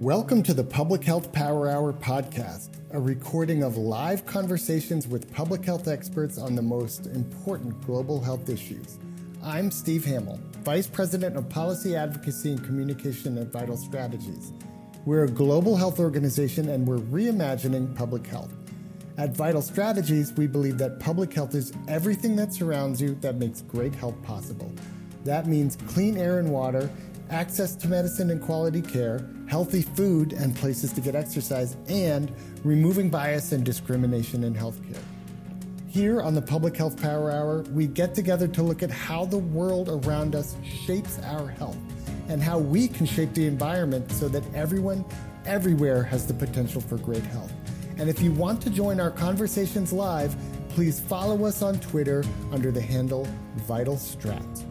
Welcome to the Public Health Power Hour podcast, a recording of live conversations with public health experts on the most important global health issues. I'm Steve Hamill, Vice President of Policy Advocacy and Communication at Vital Strategies. We're a global health organization and we're reimagining public health. At Vital Strategies, we believe that public health is everything that surrounds you that makes great health possible. That means clean air and water access to medicine and quality care, healthy food and places to get exercise, and removing bias and discrimination in healthcare. Here on the Public Health Power Hour, we get together to look at how the world around us shapes our health and how we can shape the environment so that everyone, everywhere has the potential for great health. And if you want to join our conversations live, please follow us on Twitter under the handle VitalStrat.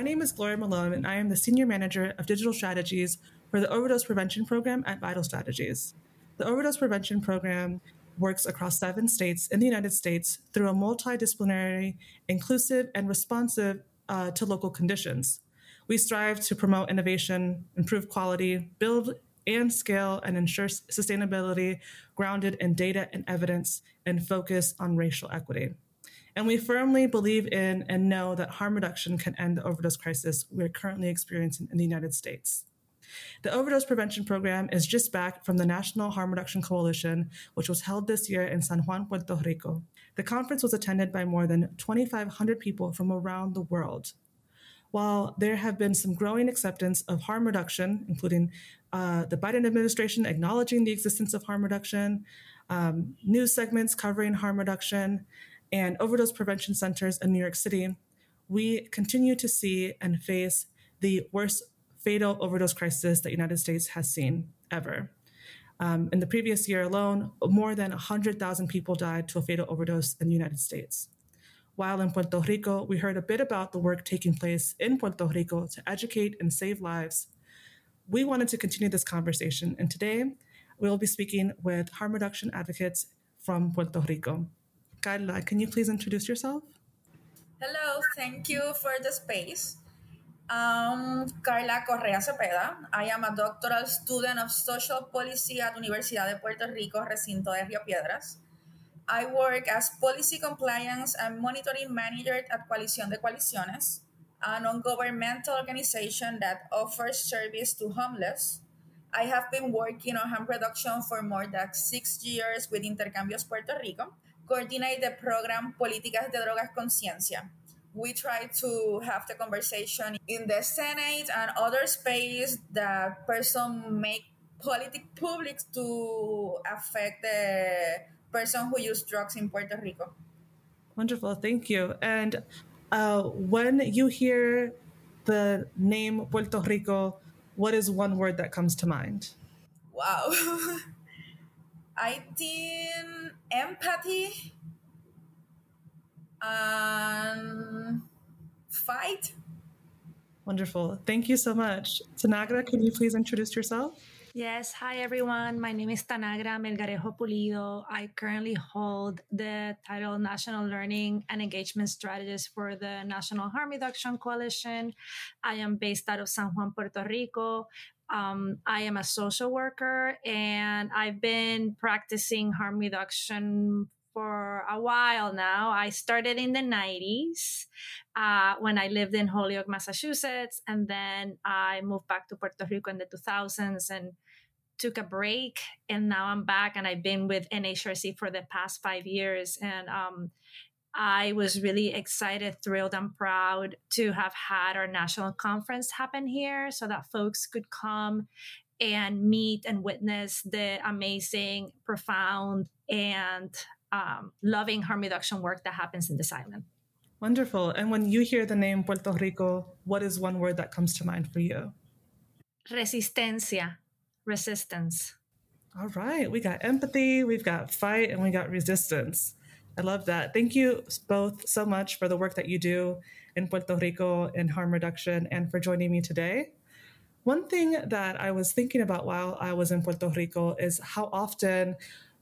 My name is Gloria Malone, and I am the Senior Manager of Digital Strategies for the Overdose Prevention Program at Vital Strategies. The Overdose Prevention Program works across seven states in the United States through a multidisciplinary, inclusive, and responsive uh, to local conditions. We strive to promote innovation, improve quality, build and scale, and ensure sustainability grounded in data and evidence and focus on racial equity. And we firmly believe in and know that harm reduction can end the overdose crisis we're currently experiencing in the United States. The Overdose Prevention Program is just back from the National Harm Reduction Coalition, which was held this year in San Juan, Puerto Rico. The conference was attended by more than 2,500 people from around the world. While there have been some growing acceptance of harm reduction, including uh, the Biden administration acknowledging the existence of harm reduction, um, news segments covering harm reduction, and overdose prevention centers in New York City, we continue to see and face the worst fatal overdose crisis that the United States has seen ever. Um, in the previous year alone, more than 100,000 people died to a fatal overdose in the United States. While in Puerto Rico, we heard a bit about the work taking place in Puerto Rico to educate and save lives. We wanted to continue this conversation, and today we'll be speaking with harm reduction advocates from Puerto Rico. Carla, can you please introduce yourself? Hello, thank you for the space. Um, Carla Correa Cepeda. I am a doctoral student of social policy at Universidad de Puerto Rico, recinto de Rio Piedras. I work as policy compliance and monitoring manager at Coalición de Coaliciones, a non-governmental organization that offers service to homeless. I have been working on harm reduction for more than six years with Intercambios Puerto Rico, coordinate the program Políticas de Drogas Conciencia. We try to have the conversation in the Senate and other space that person make politic public to affect the person who use drugs in Puerto Rico. Wonderful, thank you. And uh, when you hear the name Puerto Rico, what is one word that comes to mind? Wow. I think empathy and fight. Wonderful. Thank you so much. Tanagra, can you please introduce yourself? Yes, hi everyone. My name is Tanagra Melgarejo Pulido. I currently hold the title National Learning and Engagement Strategist for the National Harm Reduction Coalition. I am based out of San Juan, Puerto Rico. Um, I am a social worker and I've been practicing harm reduction for a while now. I started in the 90s uh, when I lived in Holyoke, Massachusetts, and then I moved back to Puerto Rico in the 2000s and took a break. And now I'm back and I've been with NHRC for the past five years. And um, I was really excited, thrilled, and proud to have had our national conference happen here so that folks could come and meet and witness the amazing, profound, and um, loving harm reduction work that happens in this island. Wonderful. And when you hear the name Puerto Rico, what is one word that comes to mind for you? Resistencia, resistance. All right. We got empathy, we've got fight, and we got resistance. I love that. Thank you both so much for the work that you do in Puerto Rico in harm reduction and for joining me today. One thing that I was thinking about while I was in Puerto Rico is how often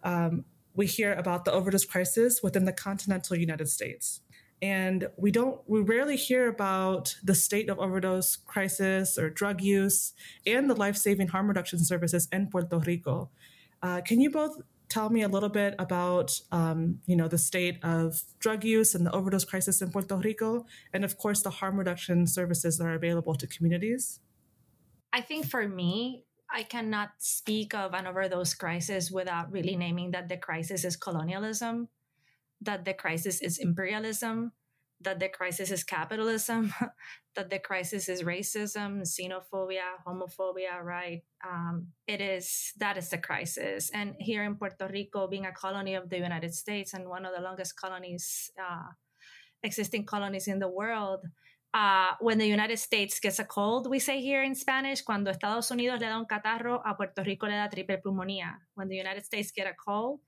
um, we hear about the overdose crisis within the continental United States. And we don't, we rarely hear about the state of overdose crisis or drug use and the life saving harm reduction services in Puerto Rico. Uh, can you both tell me a little bit about, um, you know, the state of drug use and the overdose crisis in Puerto Rico, and of course the harm reduction services that are available to communities? I think for me, I cannot speak of an overdose crisis without really naming that the crisis is colonialism, that the crisis is imperialism, that the crisis is capitalism, that the crisis is racism, xenophobia, homophobia, right? Um, it is, that is the crisis. And here in Puerto Rico, being a colony of the United States and one of the longest colonies, uh, existing colonies in the world, uh, when the United States gets a cold, we say here in Spanish, cuando Estados Unidos le da un catarro, a Puerto Rico le da triple pulmonía. When the United States get a cold,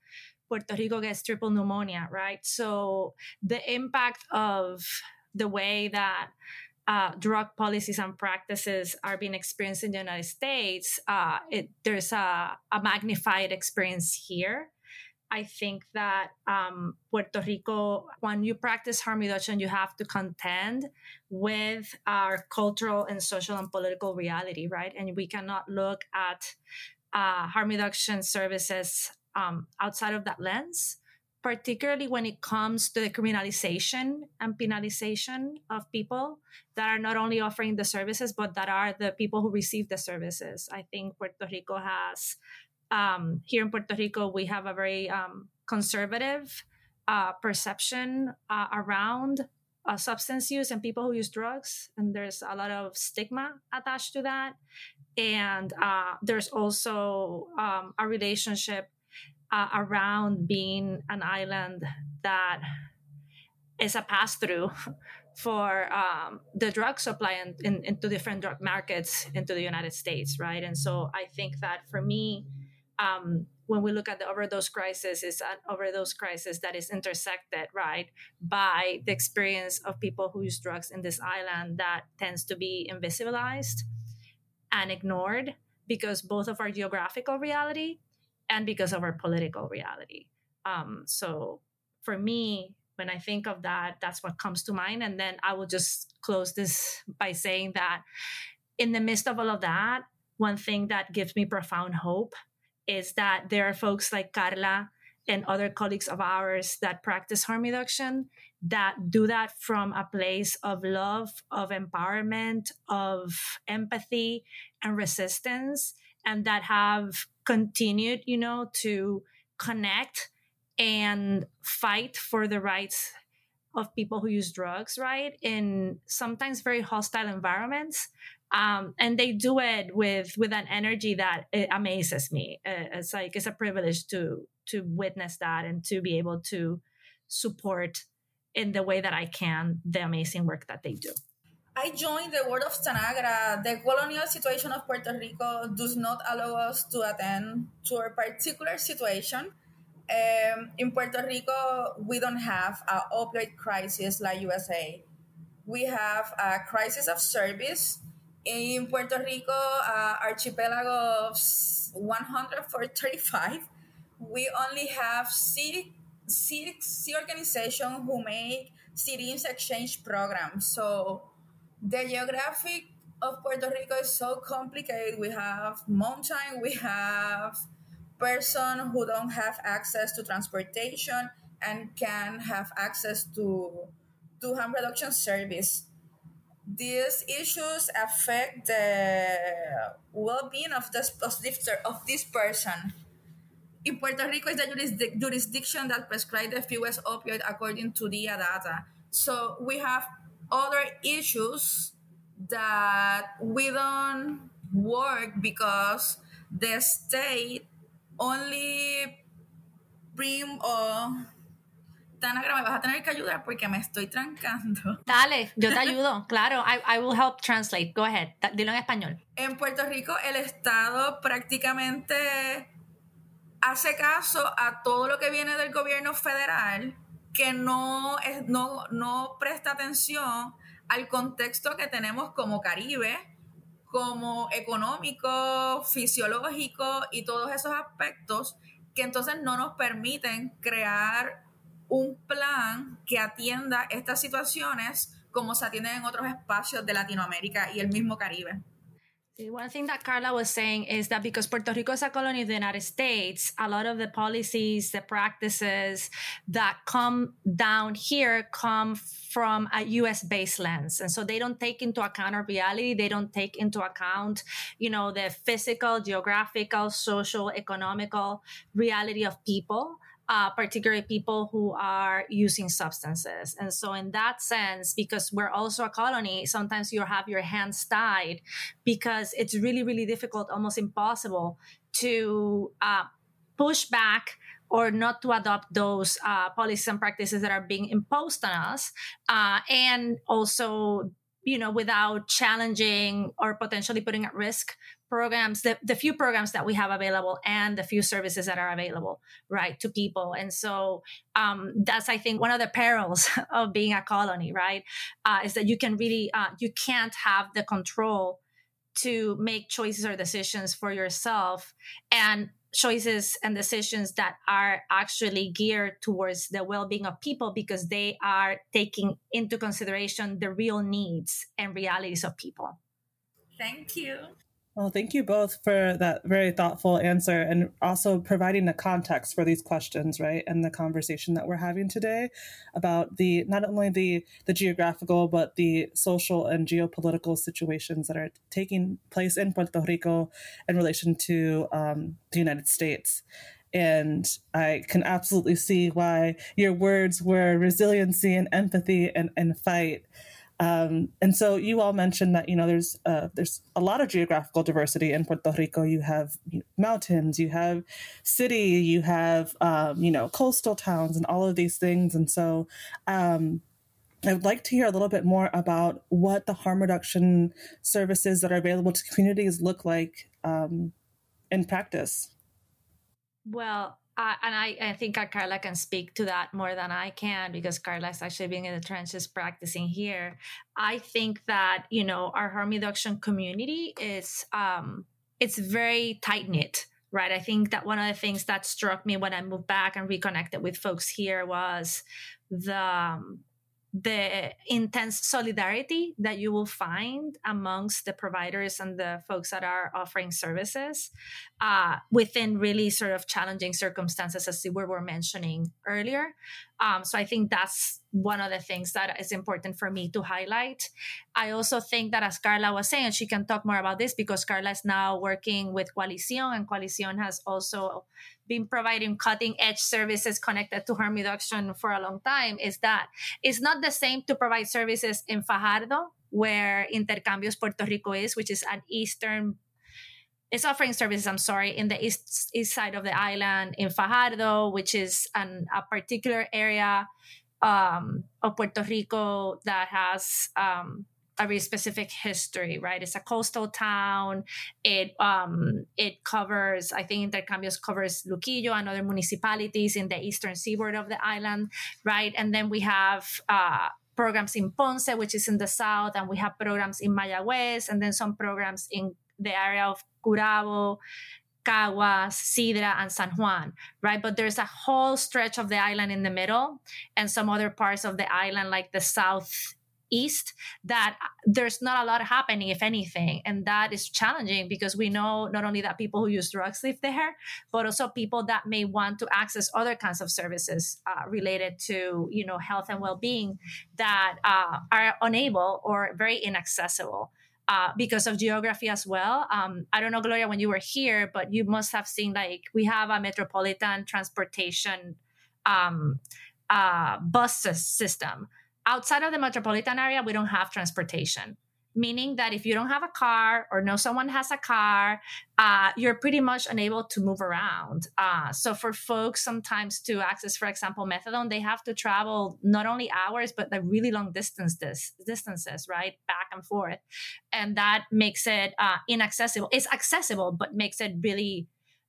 Puerto Rico gets triple pneumonia, right? So the impact of the way that uh, drug policies and practices are being experienced in the United States, uh, it, there's a, a magnified experience here I think that um, Puerto Rico, when you practice harm reduction, you have to contend with our cultural and social and political reality, right? And we cannot look at uh, harm reduction services um, outside of that lens, particularly when it comes to the criminalization and penalization of people that are not only offering the services, but that are the people who receive the services. I think Puerto Rico has um, here in Puerto Rico, we have a very um, conservative uh, perception uh, around uh, substance use and people who use drugs, and there's a lot of stigma attached to that. And uh, there's also um, a relationship uh, around being an island that is a pass through for um, the drug supply in, in, into different drug markets into the United States, right? And so I think that for me, um, when we look at the overdose crisis, is an overdose crisis that is intersected, right, by the experience of people who use drugs in this island that tends to be invisibilized and ignored because both of our geographical reality and because of our political reality. Um, so for me, when I think of that, that's what comes to mind. And then I will just close this by saying that in the midst of all of that, one thing that gives me profound hope is that there are folks like Carla and other colleagues of ours that practice harm reduction that do that from a place of love, of empowerment, of empathy and resistance, and that have continued, you know, to connect and fight for the rights of people who use drugs, right? In sometimes very hostile environments, um, and they do it with with an energy that amazes me. Uh, it's like it's a privilege to to witness that and to be able to support in the way that I can the amazing work that they do. I joined the Word of Tanagra. The colonial situation of Puerto Rico does not allow us to attend to a particular situation. Um, in Puerto Rico, we don't have an opioid crisis like USA. We have a crisis of service in Puerto Rico, uh, archipelago of 135, we only have six, six organizations who make syringe exchange programs. So the geographic of Puerto Rico is so complicated. We have mountain, we have person who don't have access to transportation and can have access to to harm reduction service these issues affect the well-being of this of this person. In Puerto Rico is the jurisdiction that prescribes the fewest opioid according to DEA data. So we have other issues that we don't work because the state only bring or Tanagra, me vas a tener que ayudar porque me estoy trancando. Dale, yo te ayudo, claro. I, I will help translate. Go ahead, dilo en español. En Puerto Rico, el Estado prácticamente hace caso a todo lo que viene del gobierno federal, que no, es, no, no presta atención al contexto que tenemos como Caribe, como económico, fisiológico y todos esos aspectos que entonces no nos permiten crear un plan que atienda estas situaciones como se atienden en otros espacios de Latinoamérica y el mismo Caribe. One thing that Carla was saying is that because Puerto Rico is a colony of the United States, a lot of the policies, the practices that come down here come from a US based lens. And so they don't take into account our reality. They don't take into account, you know, the physical, geographical, social, economical reality of people uh, particularly people who are using substances. And so, in that sense, because we're also a colony, sometimes you have your hands tied because it's really, really difficult, almost impossible to uh, push back or not to adopt those uh, policies and practices that are being imposed on us. Uh, and also, you know, without challenging or potentially putting at risk programs, the, the few programs that we have available and the few services that are available, right, to people. And so um, that's, I think, one of the perils of being a colony, right, uh, is that you can really, uh, you can't have the control to make choices or decisions for yourself and choices and decisions that are actually geared towards the well-being of people because they are taking into consideration the real needs and realities of people. Thank you. Well, thank you both for that very thoughtful answer and also providing the context for these questions, right? And the conversation that we're having today about the not only the the geographical but the social and geopolitical situations that are taking place in Puerto Rico in relation to um, the United States. And I can absolutely see why your words were resiliency and empathy and, and fight um, and so you all mentioned that you know there's uh, there's a lot of geographical diversity in Puerto Rico. You have mountains, you have city, you have um, you know coastal towns, and all of these things. And so um, I would like to hear a little bit more about what the harm reduction services that are available to communities look like um, in practice. Well, uh, and I, I think Carla can speak to that more than I can because Carla is actually being in the trenches practicing here. I think that you know our harm reduction community is um, it's very tight knit, right? I think that one of the things that struck me when I moved back and reconnected with folks here was the um, the intense solidarity that you will find amongst the providers and the folks that are offering services uh, within really sort of challenging circumstances, as we were mentioning earlier. Um, so I think that's one of the things that is important for me to highlight. I also think that, as Carla was saying, she can talk more about this because Carla is now working with Coalición, and Coalición has also been providing cutting edge services connected to harm reduction for a long time. Is that it's not the same to provide services in Fajardo, where Intercambios Puerto Rico is, which is an eastern it's offering services, I'm sorry, in the east, east side of the island in Fajardo, which is an, a particular area um, of Puerto Rico that has um, a very specific history, right? It's a coastal town. It um, it covers, I think Intercambios covers Luquillo and other municipalities in the eastern seaboard of the island, right? And then we have uh, programs in Ponce, which is in the south, and we have programs in Mayagüez, and then some programs in the area of Gurabo, Caguas, Cidra, and San Juan, right? But there's a whole stretch of the island in the middle and some other parts of the island, like the southeast, that there's not a lot happening, if anything. And that is challenging because we know not only that people who use drugs live there, but also people that may want to access other kinds of services uh, related to, you know, health and well-being that uh, are unable or very inaccessible uh, because of geography as well. Um, I don't know, Gloria, when you were here, but you must have seen like we have a metropolitan transportation um, uh, bus system. Outside of the metropolitan area, we don't have transportation meaning that if you don't have a car or know someone has a car, uh, you're pretty much unable to move around. Uh, so for folks sometimes to access, for example, methadone, they have to travel not only hours but like really long distances, distances, right, back and forth, and that makes it uh, inaccessible. It's accessible, but makes it really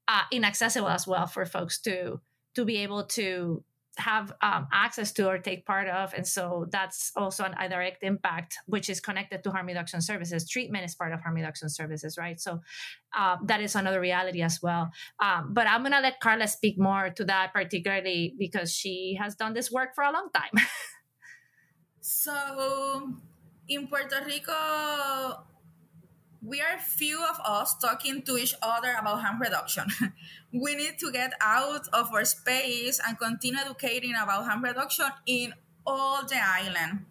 uh, inaccessible as well for folks to to be able to have um, access to or take part of. And so that's also an, a direct impact, which is connected to harm reduction services. Treatment is part of harm reduction services, right? So uh, that is another reality as well. Um, but I'm going to let Carla speak more to that, particularly because she has done this work for a long time. so in Puerto Rico, we are few of us talking to each other about harm reduction. we need to get out of our space and continue educating about harm reduction in all the island.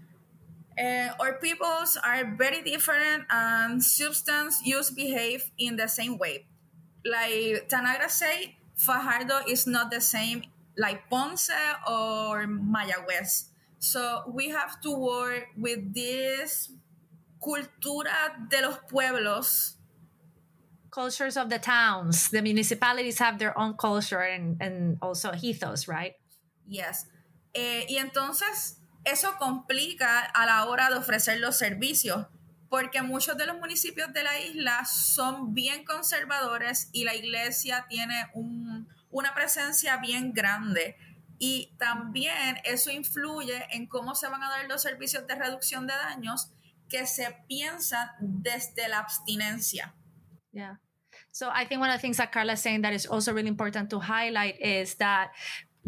Uh, our peoples are very different and substance use behave in the same way. Like Tanagra say, Fajardo is not the same like Ponce or Mayagüez. So we have to work with this cultura de los pueblos. Cultures of the towns. The municipalities have their own culture and, and also ethos, right? Yes. Eh, y entonces eso complica a la hora de ofrecer los servicios, porque muchos de los municipios de la isla son bien conservadores y la iglesia tiene un, una presencia bien grande. Y también eso influye en cómo se van a dar los servicios de reducción de daños que se piensa desde la abstinencia. Yeah. So I think one of the things that Carla is saying that is also really important to highlight is that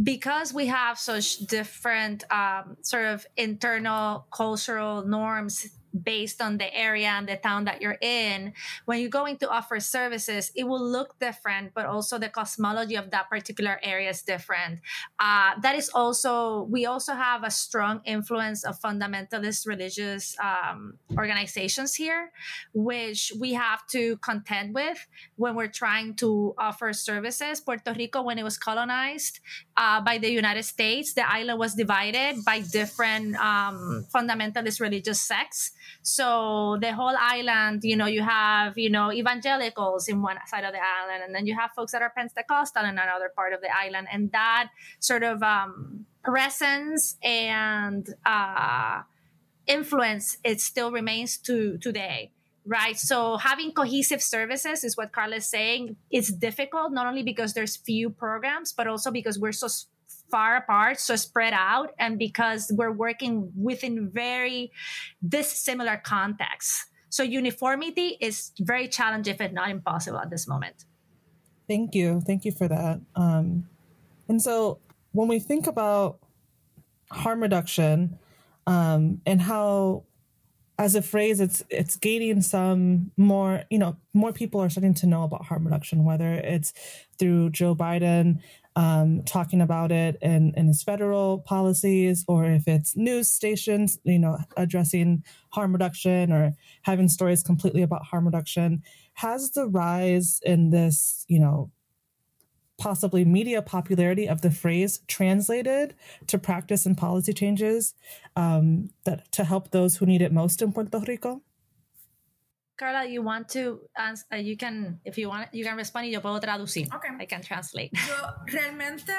because we have such different um, sort of internal cultural norms based on the area and the town that you're in. When you're going to offer services it will look different but also the cosmology of that particular area is different. Uh, that is also we also have a strong influence of fundamentalist religious um, organizations here which we have to contend with when we're trying to offer services. Puerto rico when it was colonized uh, by the united states the island was divided by different um, fundamentalist religious sects so the whole island, you know, you have, you know, evangelicals in one side of the island, and then you have folks that are Pentecostal in another part of the island. And that sort of um, presence and uh, influence, it still remains to today right so having cohesive services is what carla is saying it's difficult not only because there's few programs but also because we're so far apart, so spread out, and because we're working within very dissimilar contexts. So uniformity is very challenging, if not impossible, at this moment. Thank you, thank you for that. Um, and so when we think about harm reduction um, and how as a phrase it's it's gaining some more you know more people are starting to know about harm reduction whether it's through joe biden um, talking about it in, in his federal policies, or if it's news stations, you know, addressing harm reduction or having stories completely about harm reduction. Has the rise in this, you know, possibly media popularity of the phrase translated to practice and policy changes um, that to help those who need it most in Puerto Rico? Carla, you want to answer, uh, you can, if you want, you can respond y yo puedo traducir. Okay. I can translate. Yo realmente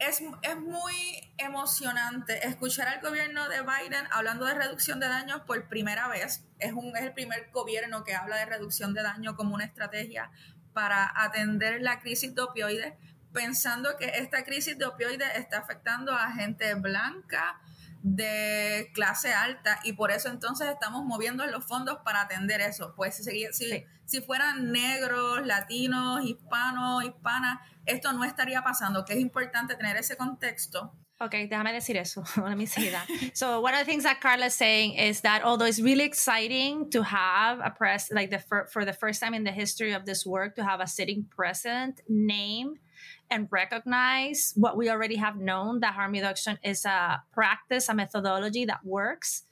es, es muy emocionante escuchar al gobierno de Biden hablando de reducción de daños por primera vez. Es, un, es el primer gobierno que habla de reducción de daño como una estrategia para atender la crisis de opioides, pensando que esta crisis de opioides está afectando a gente blanca, de clase alta y por eso entonces estamos moviendo los fondos para atender eso. Pues si, si, si fueran negros, latinos, hispanos, hispanas, esto no estaría pasando, que es importante tener ese contexto. Okay, déjame decir eso. Let me say that. so one of the things that Carla is saying is that although it's really exciting to have a press like the for, for the first time in the history of this work to have a sitting president name and recognize what we already have known that harm reduction is a practice, a methodology that works,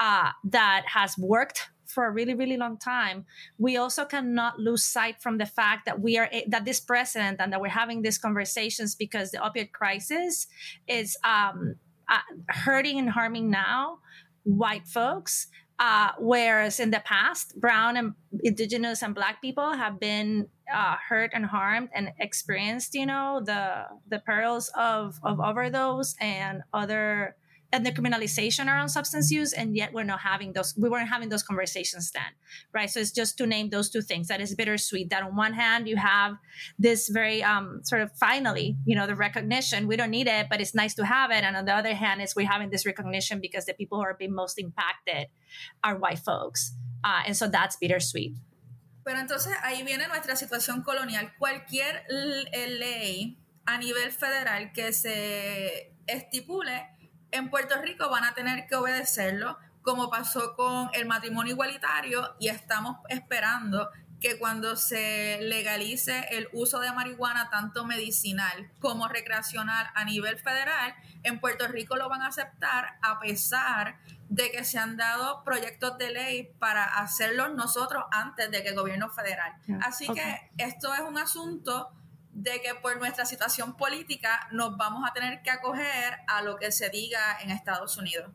uh, that has worked for a really really long time. We also cannot lose sight from the fact that we are that this present and that we're having these conversations because the opioid crisis is um, uh, hurting and harming now white folks uh, whereas in the past, brown and indigenous and black people have been uh, hurt and harmed and experienced, you know, the the perils of, of overdose and other and the criminalization around substance use and yet we're not having those we weren't having those conversations then right? So it's just to name those two things. That is bittersweet that on one hand you have this very um, sort of finally you know the recognition we don't need it but it's nice to have it. And on the other hand is we're having this recognition because the people who are being most impacted are white folks. Uh, and so that's bittersweet Pero entonces ahí viene nuestra situación colonial. Cualquier ley a nivel federal que se estipule en Puerto Rico van a tener que obedecerlo, como pasó con el matrimonio igualitario y estamos esperando que cuando se legalice el uso de marihuana tanto medicinal como recreacional a nivel federal, en Puerto Rico lo van a aceptar a pesar de que se han dado proyectos de ley para hacerlo nosotros antes de que el gobierno federal. Así que esto es un asunto de que por nuestra situación política nos vamos a tener que acoger a lo que se diga en Estados Unidos.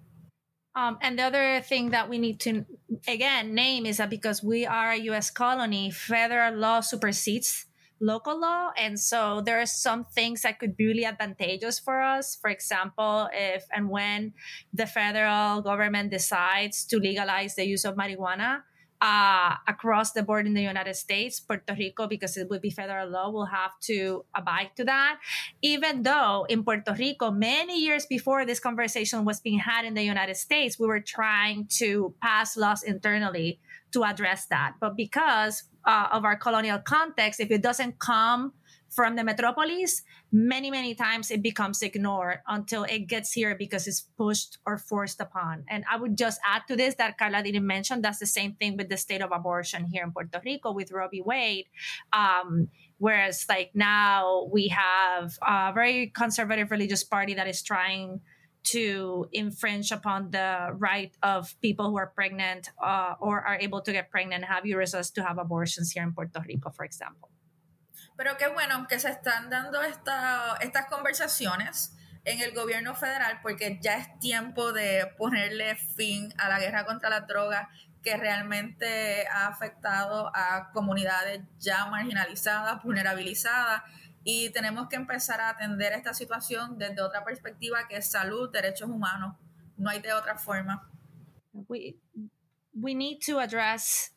Um, and the other thing that we need to again name is that because we are a U.S. colony, federal law supersedes local law, and so there are some things that could be really advantageous for us. For example, if and when the federal government decides to legalize the use of marijuana, uh, across the board in the United States, Puerto Rico, because it would be federal law, will have to abide to that. Even though in Puerto Rico, many years before this conversation was being had in the United States, we were trying to pass laws internally to address that. But because uh, of our colonial context, if it doesn't come from the metropolis, many, many times it becomes ignored until it gets here because it's pushed or forced upon. And I would just add to this that Carla didn't mention that's the same thing with the state of abortion here in Puerto Rico with v. Wade. Um, whereas, like now, we have a very conservative religious party that is trying to infringe upon the right of people who are pregnant uh, or are able to get pregnant, and have uteruses to have abortions here in Puerto Rico, for example. Pero qué bueno que se están dando esta, estas conversaciones en el gobierno federal porque ya es tiempo de ponerle fin a la guerra contra la droga que realmente ha afectado a comunidades ya marginalizadas, vulnerabilizadas y tenemos que empezar a atender esta situación desde otra perspectiva que es salud, derechos humanos. No hay de otra forma. We, we need to address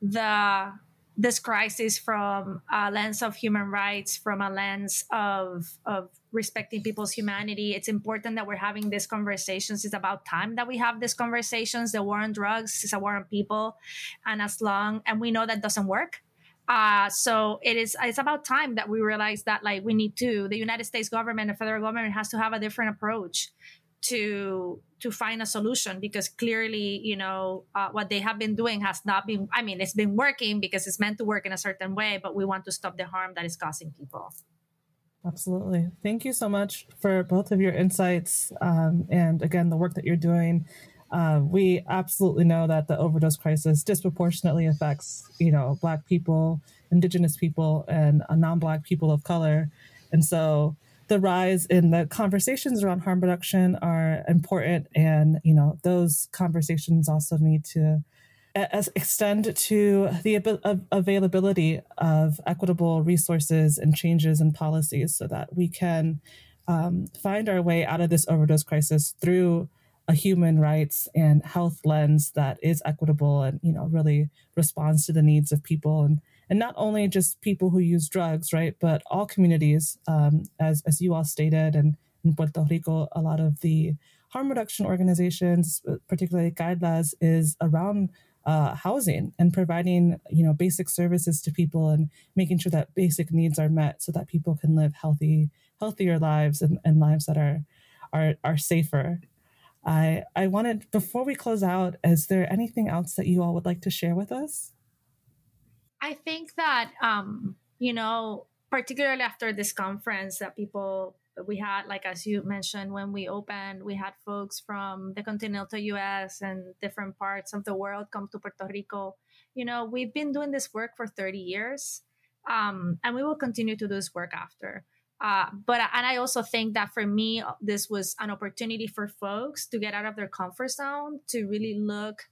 the this crisis from a lens of human rights, from a lens of of respecting people's humanity. It's important that we're having these conversations. It's about time that we have these conversations. The war on drugs is a war on people, and as long and we know that doesn't work. Uh, so it is it's about time that we realize that like we need to the United States government, the federal government has to have a different approach to to find a solution because clearly you know uh, what they have been doing has not been i mean it's been working because it's meant to work in a certain way but we want to stop the harm that is causing people. Absolutely. Thank you so much for both of your insights um, and again the work that you're doing. Uh, we absolutely know that the overdose crisis disproportionately affects you know black people indigenous people and uh, non-black people of color. And so the rise in the conversations around harm reduction are important. And you know those conversations also need to as extend to the availability of equitable resources and changes in policies so that we can um, find our way out of this overdose crisis through a human rights and health lens that is equitable and you know really responds to the needs of people and and not only just people who use drugs, right, but all communities, um, as as you all stated, and in Puerto Rico, a lot of the harm reduction organizations, particularly GuideLAS, is around uh, housing and providing you know basic services to people and making sure that basic needs are met so that people can live healthy healthier lives and, and lives that are are are safer. I i wanted before we close out is there anything else that you all would like to share with us I think that um, you know, particularly after this conference, that people we had, like as you mentioned, when we opened, we had folks from the continental U.S. and different parts of the world come to Puerto Rico. You know, we've been doing this work for 30 years, um, and we will continue to do this work after. Uh, but and I also think that for me, this was an opportunity for folks to get out of their comfort zone to really look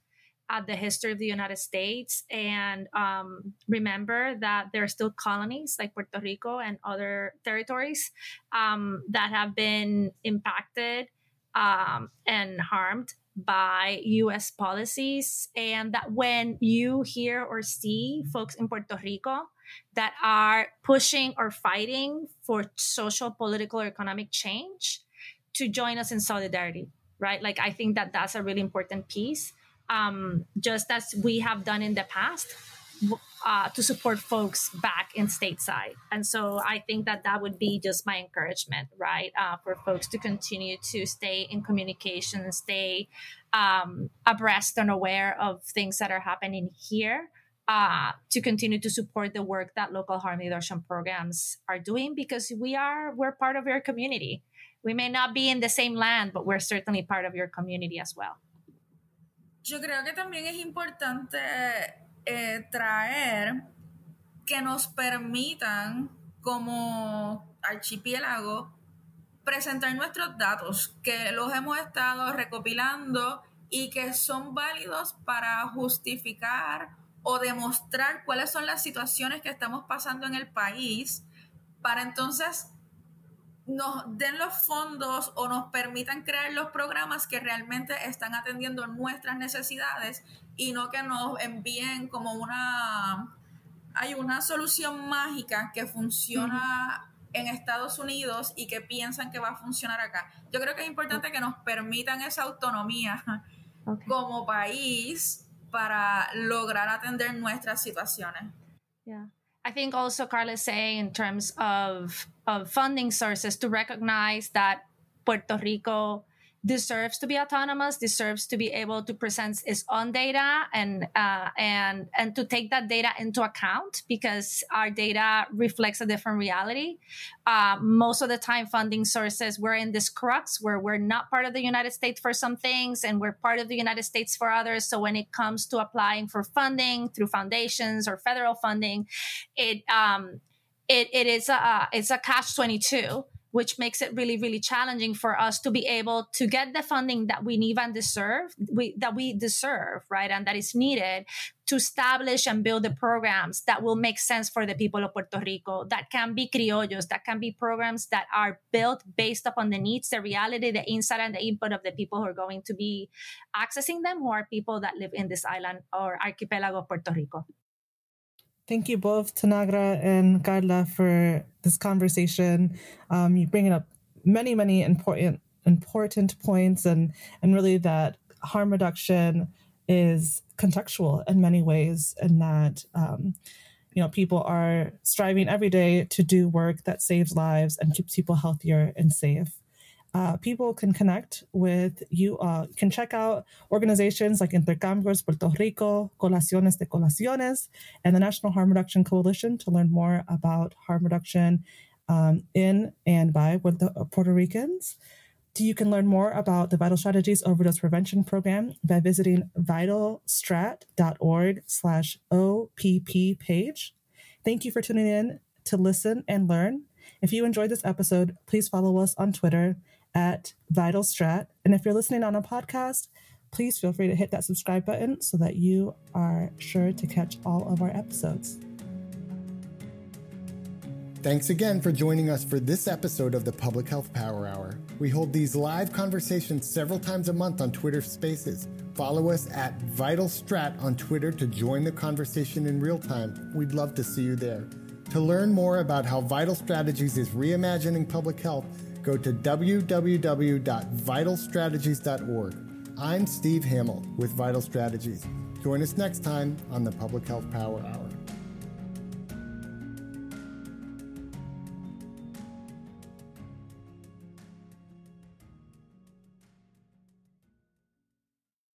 at the history of the United States and um, remember that there are still colonies like Puerto Rico and other territories um, that have been impacted um, and harmed by US policies. And that when you hear or see folks in Puerto Rico that are pushing or fighting for social, political, or economic change, to join us in solidarity, right? Like, I think that that's a really important piece. Um, just as we have done in the past, uh, to support folks back in stateside. And so I think that that would be just my encouragement, right? Uh, for folks to continue to stay in communication, stay um, abreast and aware of things that are happening here. Uh, to continue to support the work that local harm reduction programs are doing because we are we're part of your community we may not be in the same land but we're certainly part of your community as well yo creo que también es importante eh, traer que nos permitan como archipiélago presentar nuestros datos, que los hemos estado recopilando y que son válidos para justificar o demostrar cuáles son las situaciones que estamos pasando en el país, para entonces nos den los fondos o nos permitan crear los programas que realmente están atendiendo nuestras necesidades y no que nos envíen como una hay una solución mágica que funciona en Estados Unidos y que piensan que va a funcionar acá. Yo creo que es importante que nos permitan esa autonomía como país para lograr atender nuestras situaciones. I think also Carla saying in terms of of funding sources to recognize that Puerto Rico deserves to be autonomous, deserves to be able to present its own data and uh, and and to take that data into account because our data reflects a different reality. Uh, most of the time, funding sources we're in this crux where we're not part of the United States for some things and we're part of the United States for others. So when it comes to applying for funding through foundations or federal funding, it um, it, it is a it's a catch twenty two which makes it really really challenging for us to be able to get the funding that we need and deserve we, that we deserve right and that is needed to establish and build the programs that will make sense for the people of Puerto Rico that can be criollos that can be programs that are built based upon the needs the reality the insight and the input of the people who are going to be accessing them who are people that live in this island or archipelago of Puerto Rico Thank you both, Tanagra and Carla, for this conversation. Um, you bringing up many, many important important points, and and really that harm reduction is contextual in many ways, and that um, you know people are striving every day to do work that saves lives and keeps people healthier and safe uh, people can connect with you, uh, can check out organizations like Intercambios Puerto Rico, Coalición de Coaliciones, and the National Harm Reduction Coalition to learn more about harm reduction um, in and by Puerto, Puerto Ricans. You can learn more about the Vital Strategies Overdose Prevention Program by visiting vitalstrat.org slash OPP page. Thank you for tuning in to listen and learn. If you enjoyed this episode, please follow us on Twitter at Vital Strat. And if you're listening on a podcast, please feel free to hit that subscribe button so that you are sure to catch all of our episodes. Thanks again for joining us for this episode of the Public Health Power Hour. We hold these live conversations several times a month on Twitter Spaces. Follow us at Vital Strat on Twitter to join the conversation in real time. We'd love to see you there. To learn more about how Vital Strategies is reimagining public health, go to www.vitalstrategies.org. I'm Steve Hamill with Vital Strategies. Join us next time on the Public Health Power Hour.